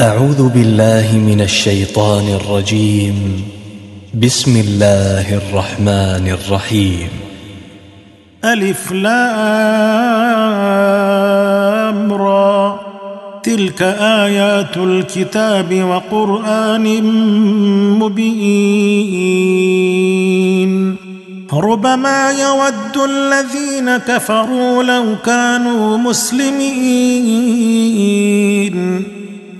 أعوذ بالله من الشيطان الرجيم. بسم الله الرحمن الرحيم. ألف لام را. تلك آيات الكتاب وقرآن مبين. ربما يود الذين كفروا لو كانوا مسلمين.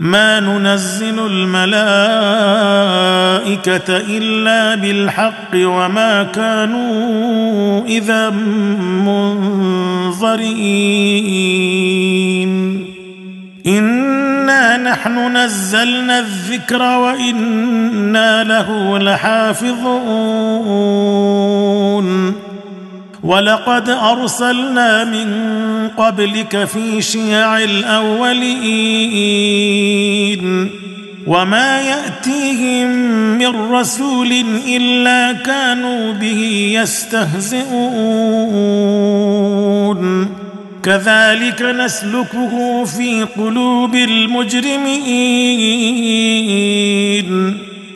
ما ننزل الملائكة إلا بالحق وما كانوا إذا منظرين. إنا نحن نزلنا الذكر وإنا له لحافظون. ولقد أرسلنا من قبلك في شيع الأولين وما يأتيهم من رسول إلا كانوا به يستهزئون. كذلك نسلكه في قلوب المجرمين.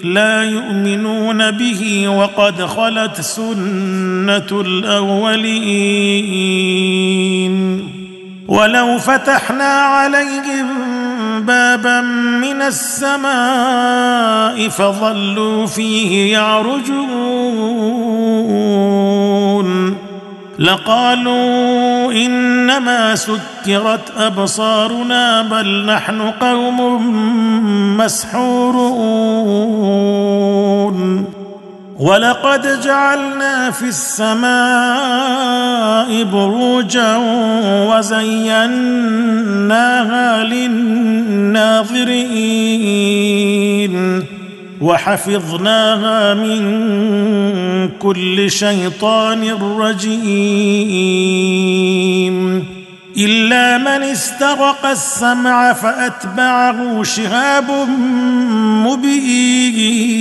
لا يؤمنون به وقد خلت سنة الأولين. ولو فتحنا عليهم بابا من السماء فظلوا فيه يعرجون. لقالوا إنما سكرت أبصارنا بل نحن قوم مسحورون. ولقد جعلنا في السماء بروجا وزيناها للناظرين. وحفظناها من كل شيطان رجيم. إلا من استرق السمع فأتبعه شهاب مبين.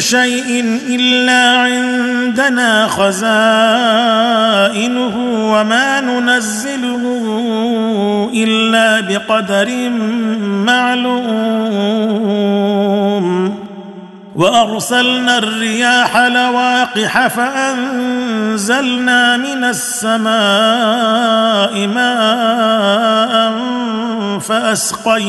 شيء إلا عندنا خزائنه وما ننزله إلا بقدر معلوم. وأرسلنا الرياح لواقح فأنزلنا من السماء ماء فأسقيناكموه.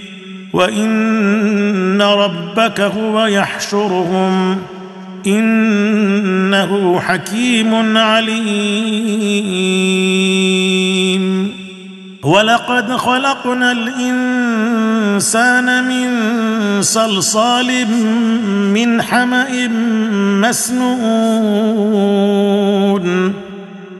وان ربك هو يحشرهم انه حكيم عليم ولقد خلقنا الانسان من صلصال من حما مسنون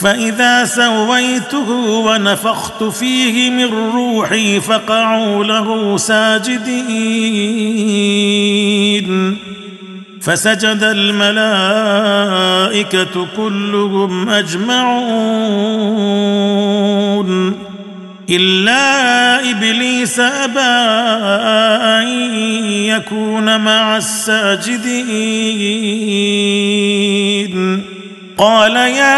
فإذا سويته ونفخت فيه من روحي فقعوا له ساجدين. فسجد الملائكة كلهم أجمعون. إلا إبليس أبى أن يكون مع الساجدين. قال يا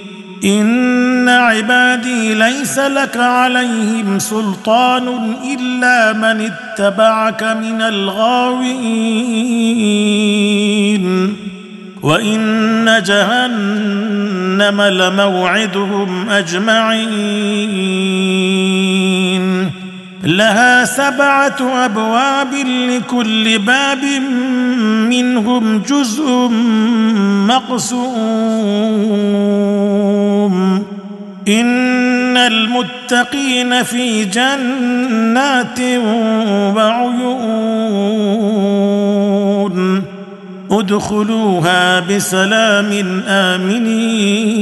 إن عبادي ليس لك عليهم سلطان إلا من اتبعك من الغاوين. وإن جهنم لموعدهم أجمعين. لها سبعة أبواب لكل باب منهم جزء مقسوم. إن المتقين في جنات وعيون. ادخلوها بسلام آمنين.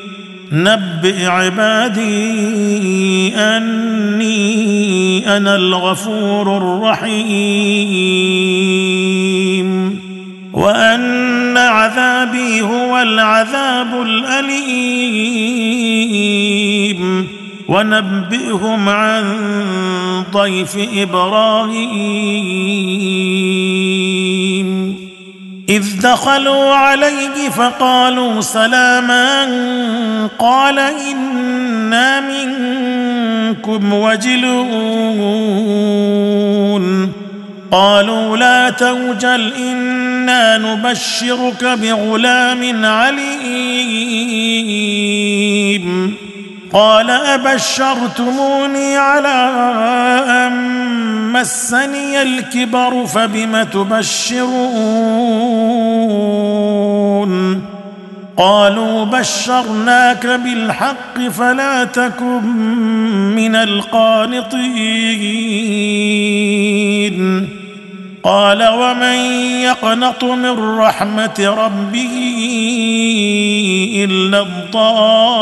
نبئ عبادي أني أنا الغفور الرحيم. وأن عذابي هو العذاب الأليم. ونبئهم عن ضيف إبراهيم. إذ دخلوا عليه فقالوا سلاما قال إنا منكم وجلون قالوا لا توجل إنا نبشرك بغلام عليم قال أبشرتموني على أن مسني الكبر فبم تبشرون قالوا بشرناك بالحق فلا تكن من القانطين. قال ومن يقنط من رحمة ربه إلا الضالون.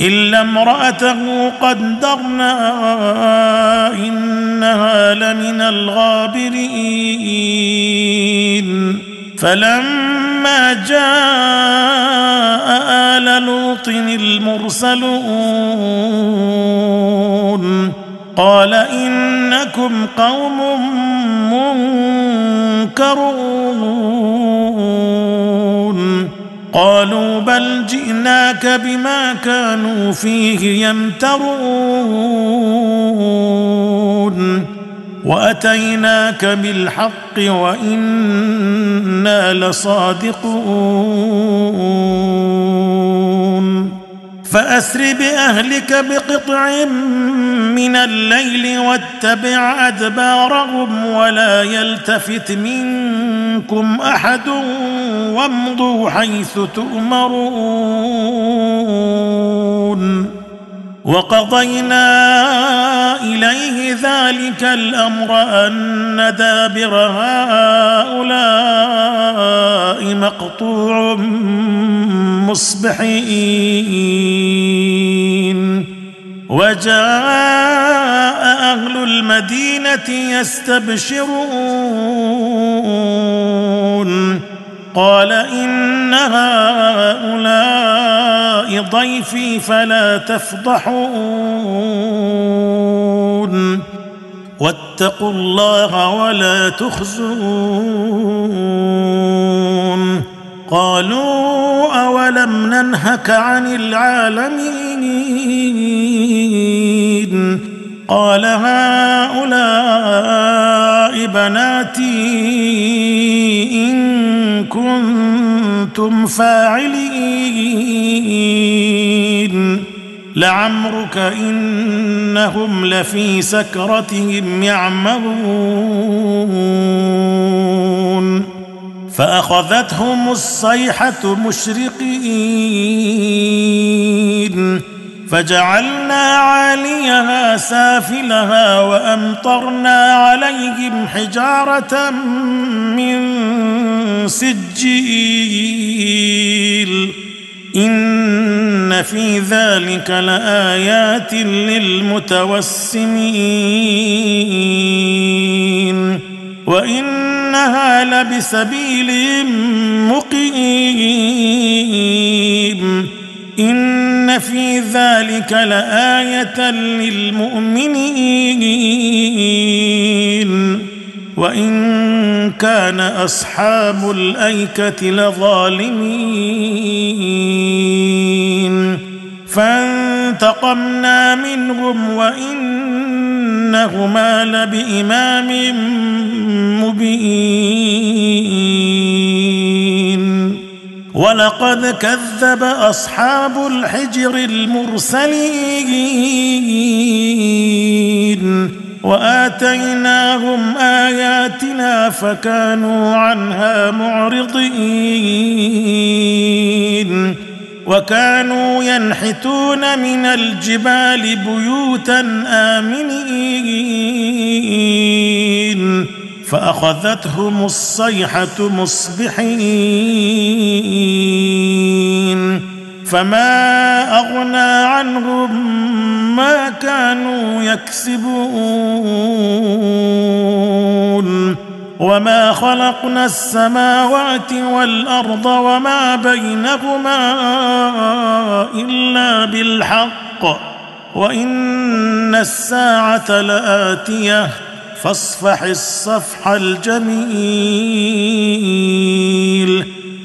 إلا امرأته قدرنا إنها لمن الغابرين. فلما جاء آل لوط المرسلون قال إنكم قوم منكرون. قالوا بل جئناك بما كانوا فيه يمترون. وأتيناك بالحق وإنا لصادقون. فأسر بأهلك بقطع من الليل واتبع أدبارهم ولا يلتفت منكم أحد وامضوا حيث تؤمرون. وقضينا إليه ذلك الأمر أن دابر هؤلاء مقطوع مصبحين. وجاء أهل المدينة يستبشرون. قال إن هؤلاء ضيفي فلا تفضحون. واتقوا الله ولا تخزون. قالوا أولم ننهك عن العالمين؟ قال هؤلاء بناتي إن كنتم فاعلين. لعمرك إنهم لفي سكرتهم يعمهون. فأخذتهم الصيحة مشرقين. فجعلنا عاليها سافلها وأمطرنا عليهم حجارة من سجيل. إن في ذلك لآيات للمتوسمين. وإنها لبسبيل مقيم. في ذلك لايه للمؤمنين وان كان اصحاب الايكه لظالمين فانتقمنا منهم وانهما لبامام مبين ولقد كذب أصحاب الحجر المرسلين وآتيناهم آياتنا فكانوا عنها معرضين وكانوا ينحتون من الجبال بيوتا آمنين فأخذتهم الصيحة مصبحين فما أغنى عنهم ما كانوا يكسبون وما خلقنا السماوات والأرض وما بينهما إلا بالحق وإن الساعة لآتية فاصفح الصفح الجميل.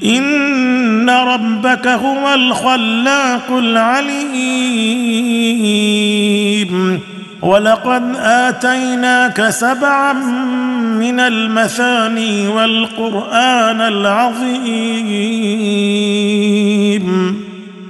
إن ربك هو الخلاق العليم. ولقد آتيناك سبعا من المثاني والقرآن العظيم.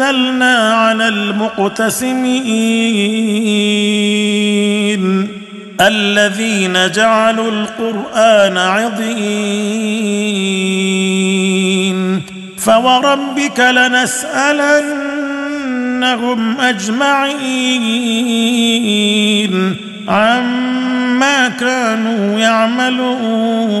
أنزلنا على المقتسمين الذين جعلوا القرآن عضين فوربك لنسألنهم أجمعين عما كانوا يعملون